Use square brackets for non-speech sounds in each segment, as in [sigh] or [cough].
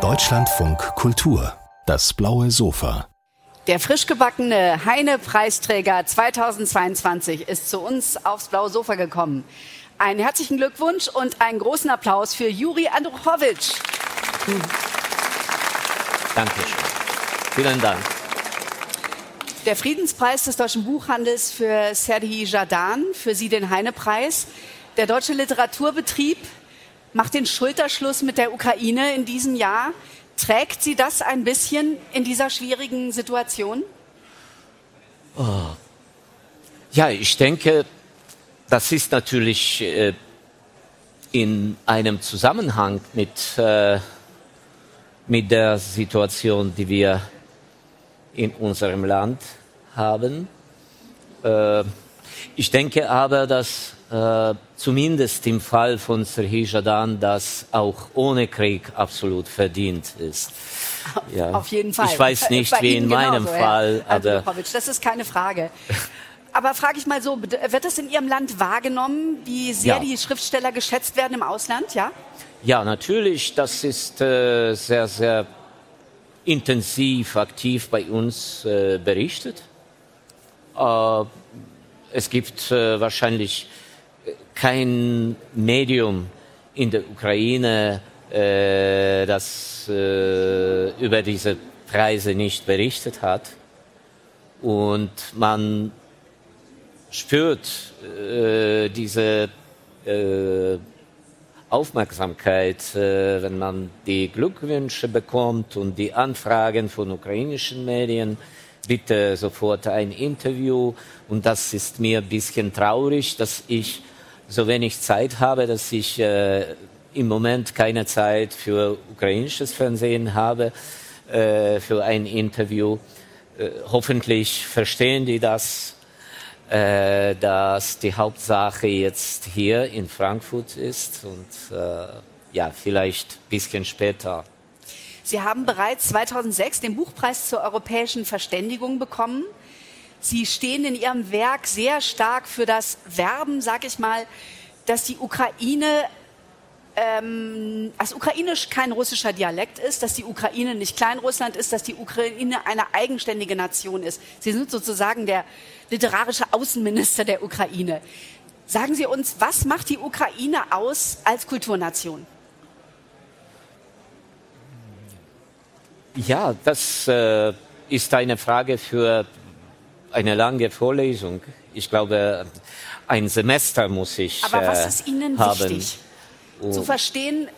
Deutschlandfunk Kultur, das blaue Sofa. Der frisch gebackene Heine-Preisträger 2022 ist zu uns aufs blaue Sofa gekommen. Einen herzlichen Glückwunsch und einen großen Applaus für Juri Andruchowitsch. Dankeschön. Vielen Dank. Der Friedenspreis des deutschen Buchhandels für Serhii Jadan, für Sie den Heine-Preis. Der deutsche Literaturbetrieb macht den Schulterschluss mit der Ukraine in diesem Jahr. Trägt Sie das ein bisschen in dieser schwierigen Situation? Oh. Ja, ich denke, das ist natürlich äh, in einem Zusammenhang mit, äh, mit der Situation, die wir in unserem Land haben. Äh, ich denke aber, dass äh, zumindest im Fall von Serhii Jadan das auch ohne Krieg absolut verdient ist. Ja. Auf jeden Fall. Ich weiß nicht, wie in meinem genauso, Fall. aber das ist keine Frage. Aber frage ich mal so, wird das in Ihrem Land wahrgenommen, wie sehr ja. die Schriftsteller geschätzt werden im Ausland, ja? Ja, natürlich. Das ist äh, sehr, sehr intensiv, aktiv bei uns äh, berichtet. Äh, es gibt äh, wahrscheinlich kein Medium in der Ukraine, äh, das äh, über diese Preise nicht berichtet hat. Und man spürt äh, diese äh, Aufmerksamkeit, äh, wenn man die Glückwünsche bekommt und die Anfragen von ukrainischen Medien bitte sofort ein Interview. Und das ist mir ein bisschen traurig, dass ich so wenig Zeit habe, dass ich äh, im Moment keine Zeit für ukrainisches Fernsehen habe, äh, für ein Interview. Äh, hoffentlich verstehen die das, äh, dass die Hauptsache jetzt hier in Frankfurt ist und äh, ja, vielleicht ein bisschen später Sie haben bereits 2006 den Buchpreis zur europäischen Verständigung bekommen. Sie stehen in Ihrem Werk sehr stark für das Werben, sag ich mal, dass die Ukraine, ähm, dass Ukrainisch kein russischer Dialekt ist, dass die Ukraine nicht Kleinrussland ist, dass die Ukraine eine eigenständige Nation ist. Sie sind sozusagen der literarische Außenminister der Ukraine. Sagen Sie uns, was macht die Ukraine aus als Kulturnation? Ja, das äh, ist eine Frage für eine lange Vorlesung. Ich glaube, ein Semester muss ich. Aber was äh, ist Ihnen haben. wichtig? Oh. Zu verstehen,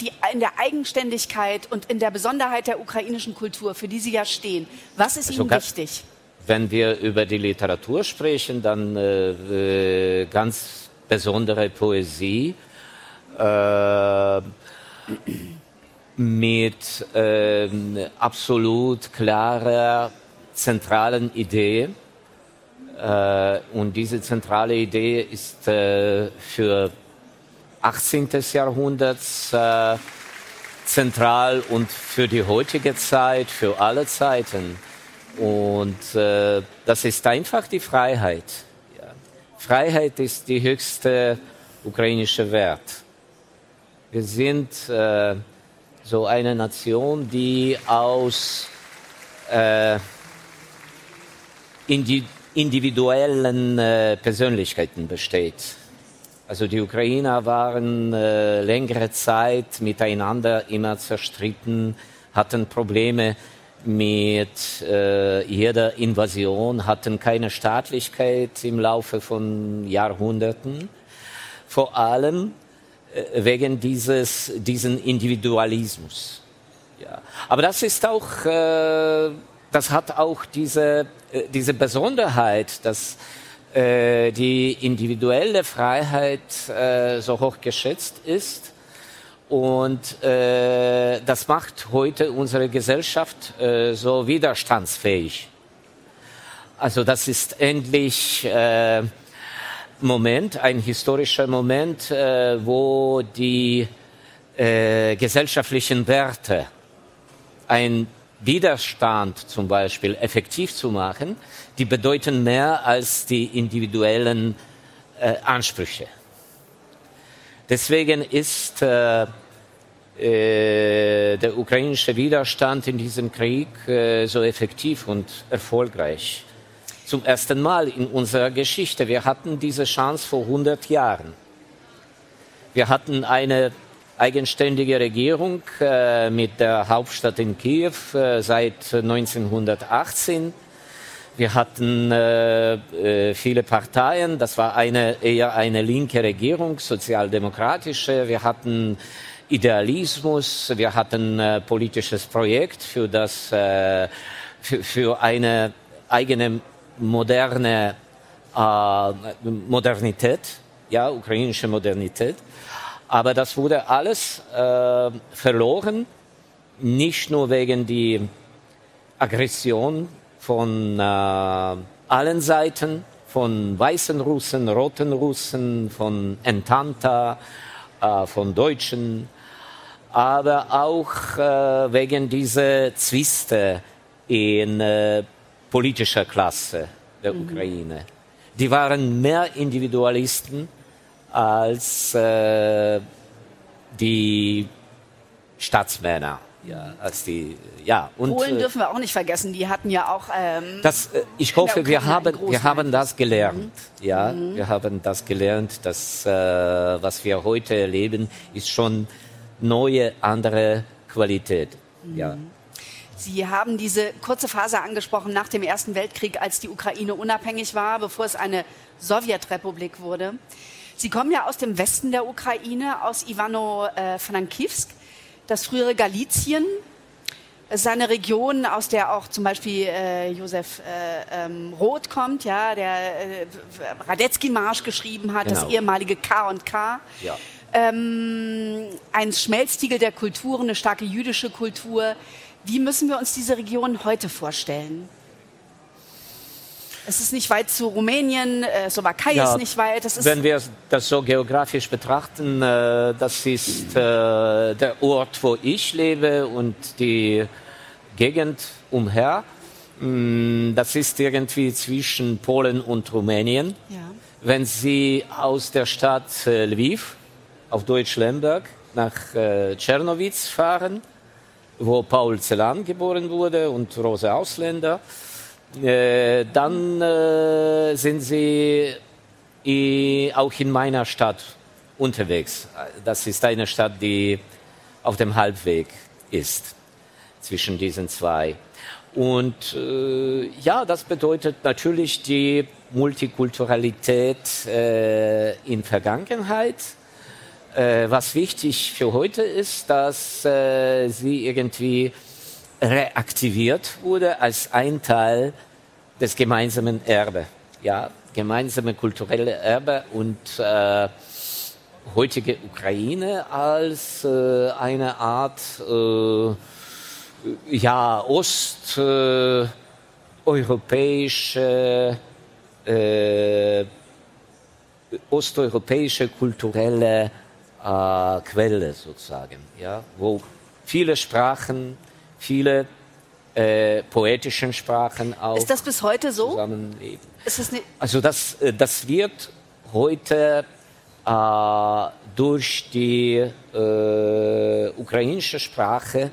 die, in der Eigenständigkeit und in der Besonderheit der ukrainischen Kultur, für die Sie ja stehen. Was ist also Ihnen wichtig? Wenn wir über die Literatur sprechen, dann äh, äh ganz besondere Poesie. Äh, mit ähm, absolut klarer zentralen Idee. Äh, und diese zentrale Idee ist äh, für 18. Jahrhundert äh, zentral und für die heutige Zeit, für alle Zeiten. Und das ist einfach die Freiheit. Freiheit ist die höchste ukrainische Wert. Wir sind so eine Nation, die aus äh, individuellen äh, Persönlichkeiten besteht. Also die Ukrainer waren äh, längere Zeit miteinander immer zerstritten, hatten Probleme mit äh, jeder Invasion, hatten keine Staatlichkeit im Laufe von Jahrhunderten. Vor allem wegen dieses, diesen Individualismus. Ja. Aber das ist auch, das hat auch diese, äh, diese Besonderheit, dass äh, die individuelle Freiheit äh, so hoch geschätzt ist. Und äh, das macht heute unsere Gesellschaft so widerstandsfähig. Also das ist endlich Moment, ein historischer Moment, wo die gesellschaftlichen Werte, ein Widerstand zum Beispiel effektiv zu machen, die bedeuten mehr als die individuellen äh, Ansprüche. Deswegen ist äh, äh, der ukrainische Widerstand in diesem Krieg äh, so effektiv und erfolgreich. Zum ersten Mal in unserer Geschichte. Wir hatten diese Chance vor 100 Jahren. Wir hatten eine eigenständige Regierung äh, mit der Hauptstadt in Kiew äh, seit 1918. Wir hatten äh, äh, viele Parteien. Das war eine, eher eine linke Regierung, sozialdemokratische. Wir hatten Idealismus. Wir hatten äh, politisches Projekt für das, äh, für, für eine eigene moderne äh, Modernität, ja, ukrainische Modernität. Aber das wurde alles äh, verloren, nicht nur wegen der Aggression von äh, allen Seiten, von weißen Russen, roten Russen, von Entanta, äh, von Deutschen, aber auch äh, wegen dieser Zwiste in äh, politischer Klasse der mhm. Ukraine. Die waren mehr Individualisten als äh, die Staatsmänner. Ja, als die, ja. Und, Polen äh, dürfen wir auch nicht vergessen. Die hatten ja auch. Ähm, das, äh, ich hoffe, wir haben, wir haben das gelernt. Mhm. Ja, mhm. wir haben das gelernt. Dass äh, was wir heute erleben, ist schon neue, andere Qualität. Mhm. Ja. Sie haben diese kurze Phase angesprochen nach dem Ersten Weltkrieg, als die Ukraine unabhängig war, bevor es eine Sowjetrepublik wurde. Sie kommen ja aus dem Westen der Ukraine, aus Ivano-Frankivsk, äh, das frühere Galizien. Seine Region, aus der auch zum Beispiel äh, Josef äh, ähm, Roth kommt, ja, der äh, Radetzky-Marsch geschrieben hat, genau. das ehemalige K&K. Ja. Ähm, ein Schmelztiegel der Kulturen, eine starke jüdische Kultur. Wie müssen wir uns diese Region heute vorstellen? Es ist nicht weit zu Rumänien, äh, Slowakei ja, ist nicht weit. Ist wenn wir das so geografisch betrachten, äh, das ist äh, der Ort, wo ich lebe und die Gegend umher. Mm, das ist irgendwie zwischen Polen und Rumänien. Ja. Wenn Sie aus der Stadt äh, Lviv, auf Deutsch Lemberg, nach äh, Czernowitz fahren, wo Paul Celan geboren wurde und Rose Ausländer, äh, dann äh, sind sie äh, auch in meiner Stadt unterwegs. Das ist eine Stadt, die auf dem Halbweg ist zwischen diesen zwei. Und äh, ja, das bedeutet natürlich die Multikulturalität äh, in Vergangenheit. Was wichtig für heute ist, dass sie irgendwie reaktiviert wurde als ein Teil des gemeinsamen Erbe. Ja, gemeinsame kulturelle Erbe und äh, heutige Ukraine als äh, eine Art äh, ja, osteuropäische äh, osteuropäische kulturelle äh, Quelle sozusagen, ja, wo viele Sprachen viele äh, poetischen Sprachen auch. Ist das bis heute so? Zusammenleben. Das also das, äh, das wird heute äh, durch die äh, ukrainische Sprache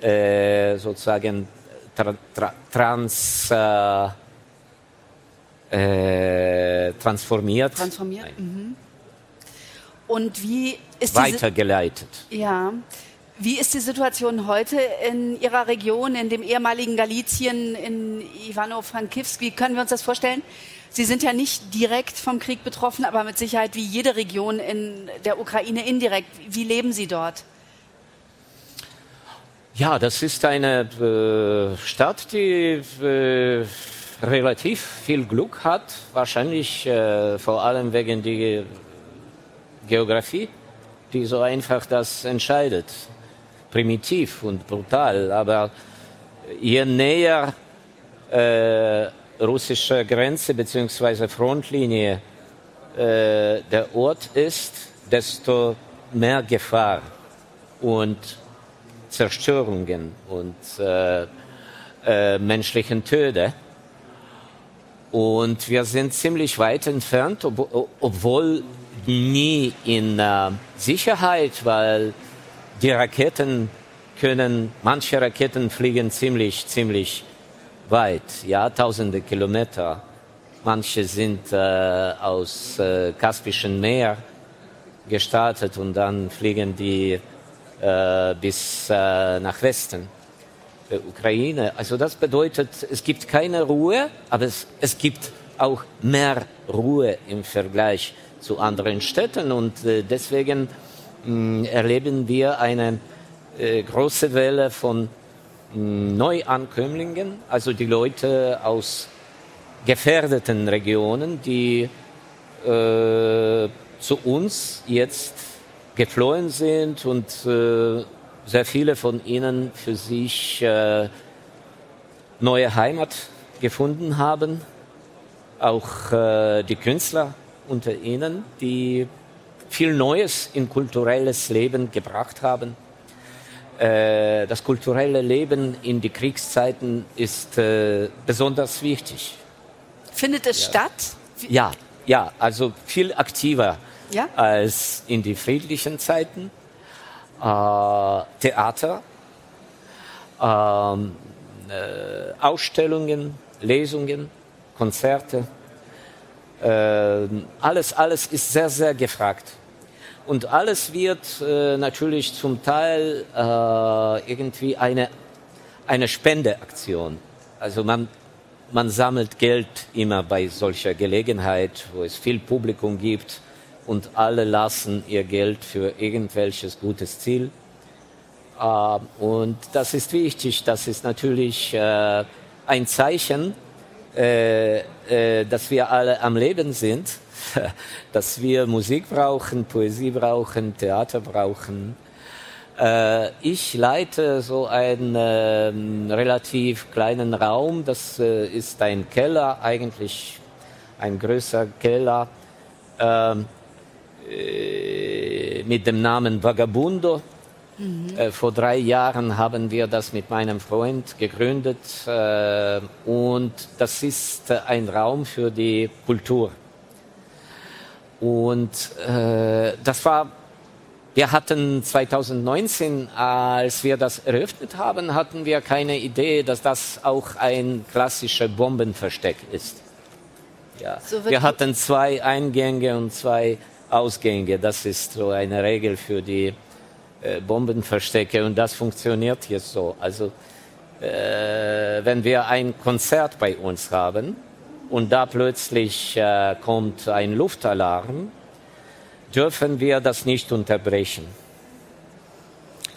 äh, sozusagen tra, tra, trans, äh, transformiert. Transformiert. Mhm. Und wie ist weitergeleitet? Diese, ja. Wie ist die Situation heute in Ihrer Region, in dem ehemaligen Galizien, in Ivano-Frankivsk? Wie können wir uns das vorstellen? Sie sind ja nicht direkt vom Krieg betroffen, aber mit Sicherheit wie jede Region in der Ukraine indirekt. Wie leben Sie dort? Ja, das ist eine äh, Stadt, die äh, relativ viel Glück hat, wahrscheinlich äh, vor allem wegen der Geografie, die so einfach das entscheidet primitiv und brutal, aber je näher äh, russische Grenze bzw. Frontlinie äh, der Ort ist, desto mehr Gefahr und Zerstörungen und äh, äh, menschlichen Töte. Und wir sind ziemlich weit entfernt, ob, obwohl nie in äh, Sicherheit, weil die Raketen können, manche Raketen fliegen ziemlich, ziemlich weit, ja, tausende Kilometer. Manche sind äh, aus äh, Kaspischen Meer gestartet und dann fliegen die äh, bis äh, nach Westen der Ukraine. Also das bedeutet, es gibt keine Ruhe, aber es, es gibt auch mehr Ruhe im Vergleich zu anderen Städten und äh, deswegen mh, erleben wir eine äh, große Welle von mh, Neuankömmlingen, also die Leute aus gefährdeten Regionen, die äh, zu uns jetzt geflohen sind und äh, sehr viele von ihnen für sich äh, neue Heimat gefunden haben. Auch äh, die Künstler unter ihnen, die viel Neues in kulturelles Leben gebracht haben. Äh, das kulturelle Leben in die Kriegszeiten ist äh, besonders wichtig. Findet es Ja. statt? Ja, ja, also viel aktiver Ja? als in die friedlichen Zeiten. Äh, Theater, ähm, äh, Ausstellungen, Lesungen, Konzerte. Äh, alles, alles ist sehr, sehr gefragt. Und alles wird äh, natürlich zum Teil äh, irgendwie eine, eine Spendeaktion. Also man, man sammelt Geld immer bei solcher Gelegenheit, wo es viel Publikum gibt und alle lassen ihr Geld für irgendwelches gutes Ziel. Äh, und das ist wichtig. Das ist natürlich äh, ein Zeichen, äh, äh, dass wir alle am Leben sind, [laughs] dass wir Musik brauchen, Poesie brauchen, Theater brauchen. Äh, ich leite so einen ähm, relativ kleinen Raum. Das ist ein Keller, eigentlich ein größer Keller ähm, äh, mit dem Namen Vagabundo. Äh, vor drei Jahren haben wir das mit meinem Freund gegründet äh, und das ist äh, ein Raum für die Kultur. Und äh, das war, wir hatten 2019, als wir das eröffnet haben, hatten wir keine Idee, dass das auch ein klassischer Bombenversteck ist. Ja. So wir hatten zwei Eingänge und zwei Ausgänge. Das ist so eine Regel für die äh, Bombenverstecke und das funktioniert jetzt so. Also äh, wenn wir ein Konzert bei uns haben und da plötzlich äh, kommt ein Luftalarm, dürfen wir das nicht unterbrechen.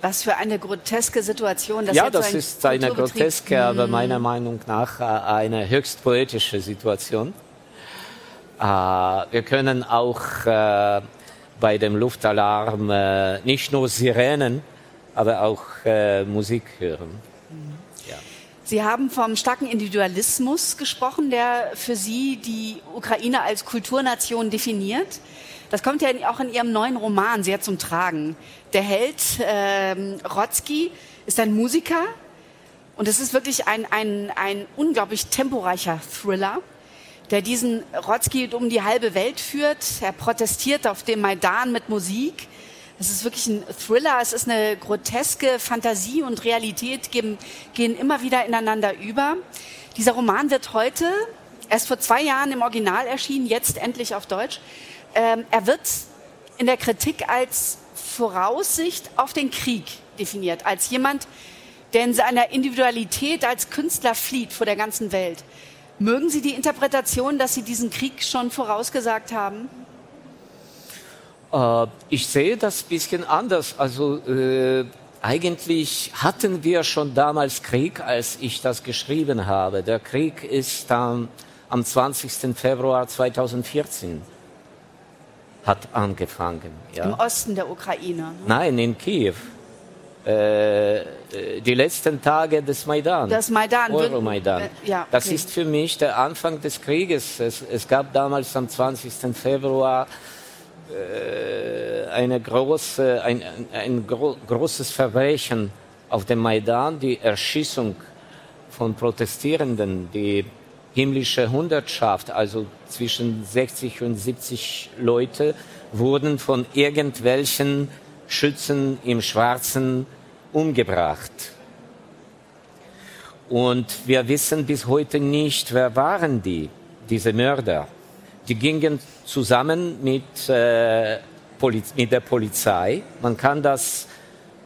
Was für eine groteske Situation. dass ja, so das ein ist eine groteske, aber meiner Meinung nach äh, eine höchst poetische Situation. Äh, wir können auch bei dem Luftalarm äh, nicht nur Sirenen, aber auch äh, Musik hören. Sie haben vom starken Individualismus gesprochen, der für Sie die Ukraine als Kulturnation definiert. Das kommt ja auch in Ihrem neuen Roman sehr zum Tragen. Der Held ähm, Rotzki ist ein Musiker und es ist wirklich ein, ein, ein unglaublich temporeicher Thriller, der diesen Rotzki um die halbe Welt führt. Er protestiert auf dem Maidan mit Musik. Es ist wirklich ein Thriller, es ist eine groteske Fantasie und Realität gehen, gehen immer wieder ineinander über. Dieser Roman wird heute, erst vor zwei Jahren im Original erschienen, jetzt endlich auf Deutsch. Ähm, er wird in der Kritik als Voraussicht auf den Krieg definiert, als jemand, der in seiner Individualität als Künstler flieht vor der ganzen Welt. Mögen Sie die Interpretation, dass Sie diesen Krieg schon vorausgesagt haben? Äh, ich sehe das ein bisschen anders. Also äh, eigentlich hatten wir schon damals Krieg, als ich das geschrieben habe. Der Krieg ist am, am 20. Februar 2014 hat angefangen. Im Ja? Osten der Ukraine. ne? Nein, in Kiew. Äh, äh, die letzten Tage des Maidan. Das Maidan. Euromaidan. Äh, ja, Das okay. ist für mich der Anfang des Krieges. Es, es gab damals am 20. Februar äh, eine große, ein, ein, ein gro großes Verbrechen auf dem Maidan, die Erschießung von Protestierenden, die himmlische Hundertschaft, also zwischen 60 und 70 Leute, wurden von irgendwelchen Schützen im Schwarzen umgebracht. Und wir wissen bis heute nicht, wer waren die, diese Mörder. Die gingen zusammen mit, äh, mit der Polizei. Man kann das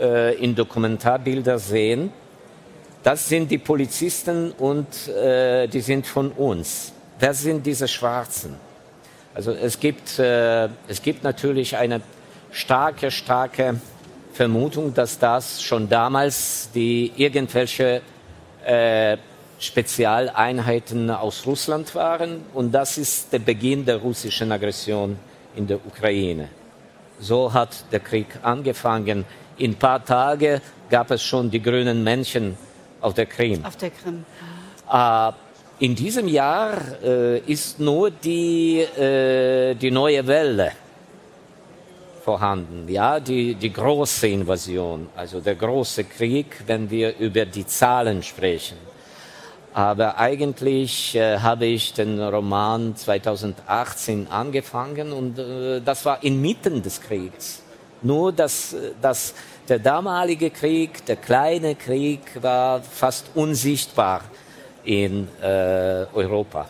äh, in Dokumentarbildern sehen. Das sind die Polizisten und äh, die sind von uns. Wer sind diese Schwarzen? Also es gibt, äh, es gibt natürlich eine starke, starke Vermutung, dass das schon damals die irgendwelche äh, Spezialeinheiten aus Russland waren und das ist der Beginn der russischen Aggression in der Ukraine. So hat der Krieg angefangen. In ein paar Tagen gab es schon die grünen Männchen auf der Krim. Auf der Krim. Äh, in diesem Jahr äh, ist nur die, äh, die neue Welle vorhanden, ja, die, die große Invasion, also der große Krieg, wenn wir über die Zahlen sprechen. Aber eigentlich äh, habe ich den Roman 2018 angefangen und äh, das war inmitten des Kriegs. Nur, dass, dass der damalige Krieg, der kleine Krieg, war fast unsichtbar in äh, Europa.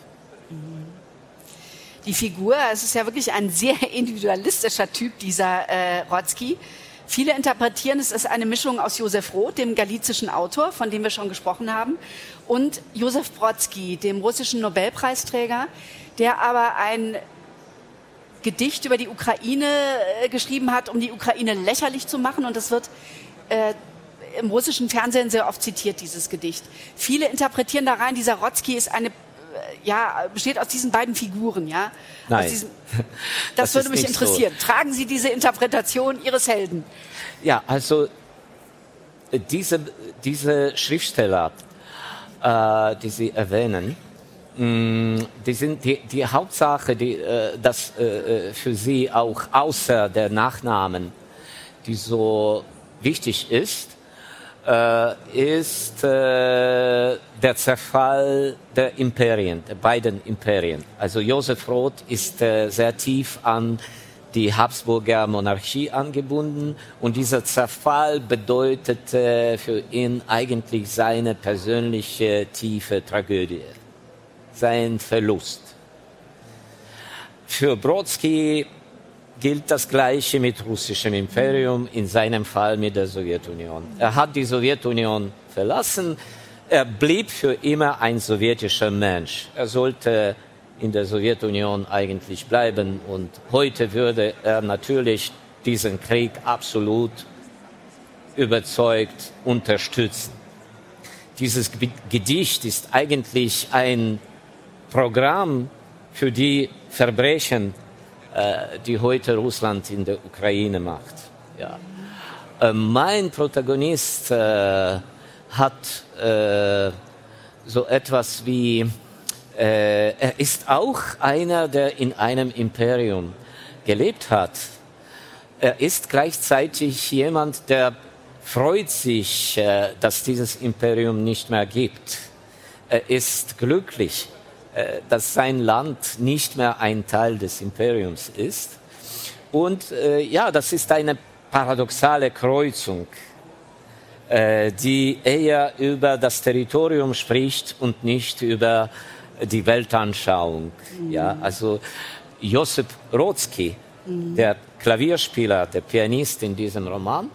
Die Figur, es ist ja wirklich ein sehr [laughs] individualistischer Typ, dieser äh, Rotzki. Viele interpretieren, es ist eine Mischung aus Josef Roth, dem galizischen Autor, von dem wir schon gesprochen haben, und Josef Brodsky, dem russischen Nobelpreisträger, der aber ein Gedicht über die Ukraine äh, geschrieben hat, um die Ukraine lächerlich zu machen. Und das wird äh, im russischen Fernsehen sehr oft zitiert, dieses Gedicht. Viele interpretieren da rein, dieser Rotzki ist eine, ja, besteht aus diesen beiden Figuren, ja. Nein. Diesem, [laughs] das, das würde mich interessieren. So. Tragen Sie diese Interpretation Ihres Helden? Ja, also diese, diese Schriftsteller, äh, die Sie erwähnen, mh, mm, die sind die, die Hauptsache, die, äh, dass äh, äh, für Sie auch außer der Nachnamen, die so wichtig ist, äh, ist äh, der Zerfall der Imperien, der beiden Imperien. Also Josef Roth ist äh, sehr tief an die Habsburger Monarchie angebunden und dieser Zerfall bedeutete für ihn eigentlich seine persönliche tiefe Tragödie, sein Verlust. Für Brodsky gilt das Gleiche mit russischem Imperium, in seinem Fall mit der Sowjetunion. Er hat die Sowjetunion verlassen, er blieb für immer ein sowjetischer Mensch. Er sollte in der Sowjetunion eigentlich bleiben und heute würde er natürlich diesen Krieg absolut überzeugt unterstützen. Dieses Gedicht ist eigentlich ein Programm für die Verbrechen die heute Russland in der Ukraine macht. Ja. Äh, mein Protagonist äh, hat äh, so etwas wie, äh, er ist auch einer, der in einem Imperium gelebt hat. Er ist gleichzeitig jemand, der freut sich, äh, dass dieses Imperium nicht mehr gibt. Er ist glücklich, äh, dass sein Land nicht mehr ein Teil des Imperiums ist. Und äh, ja, das ist eine paradoxale Kreuzung, äh, die eher über das Territorium spricht und nicht über die Weltanschauung. Mhm. Ja, also Josip Rodzki, mhm. der Klavierspieler, der Pianist in diesem Roman,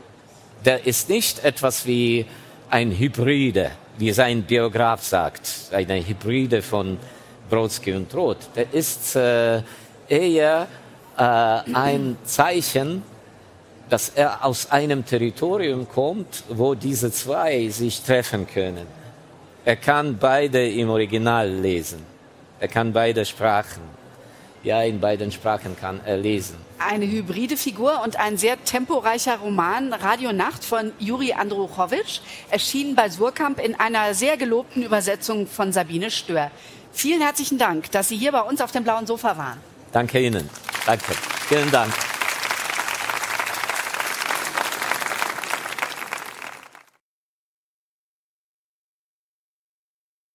der ist nicht etwas wie ein Hybride, wie sein Biograf sagt, eine Hybride von Brodsky und Roth, der ist äh, eher äh, ein Zeichen, dass er aus einem Territorium kommt, wo diese zwei sich treffen können. Er kann beide im Original lesen. Er kann beide Sprachen. Ja, in beiden Sprachen kann er lesen. Eine hybride Figur und ein sehr temporeicher Roman, Radio Nacht von Juri Andruchowitsch, erschienen bei Surkamp in einer sehr gelobten Übersetzung von Sabine Stör. Vielen herzlichen Dank, dass Sie hier bei uns auf dem blauen Sofa waren. Danke Ihnen. Danke. Vielen Dank.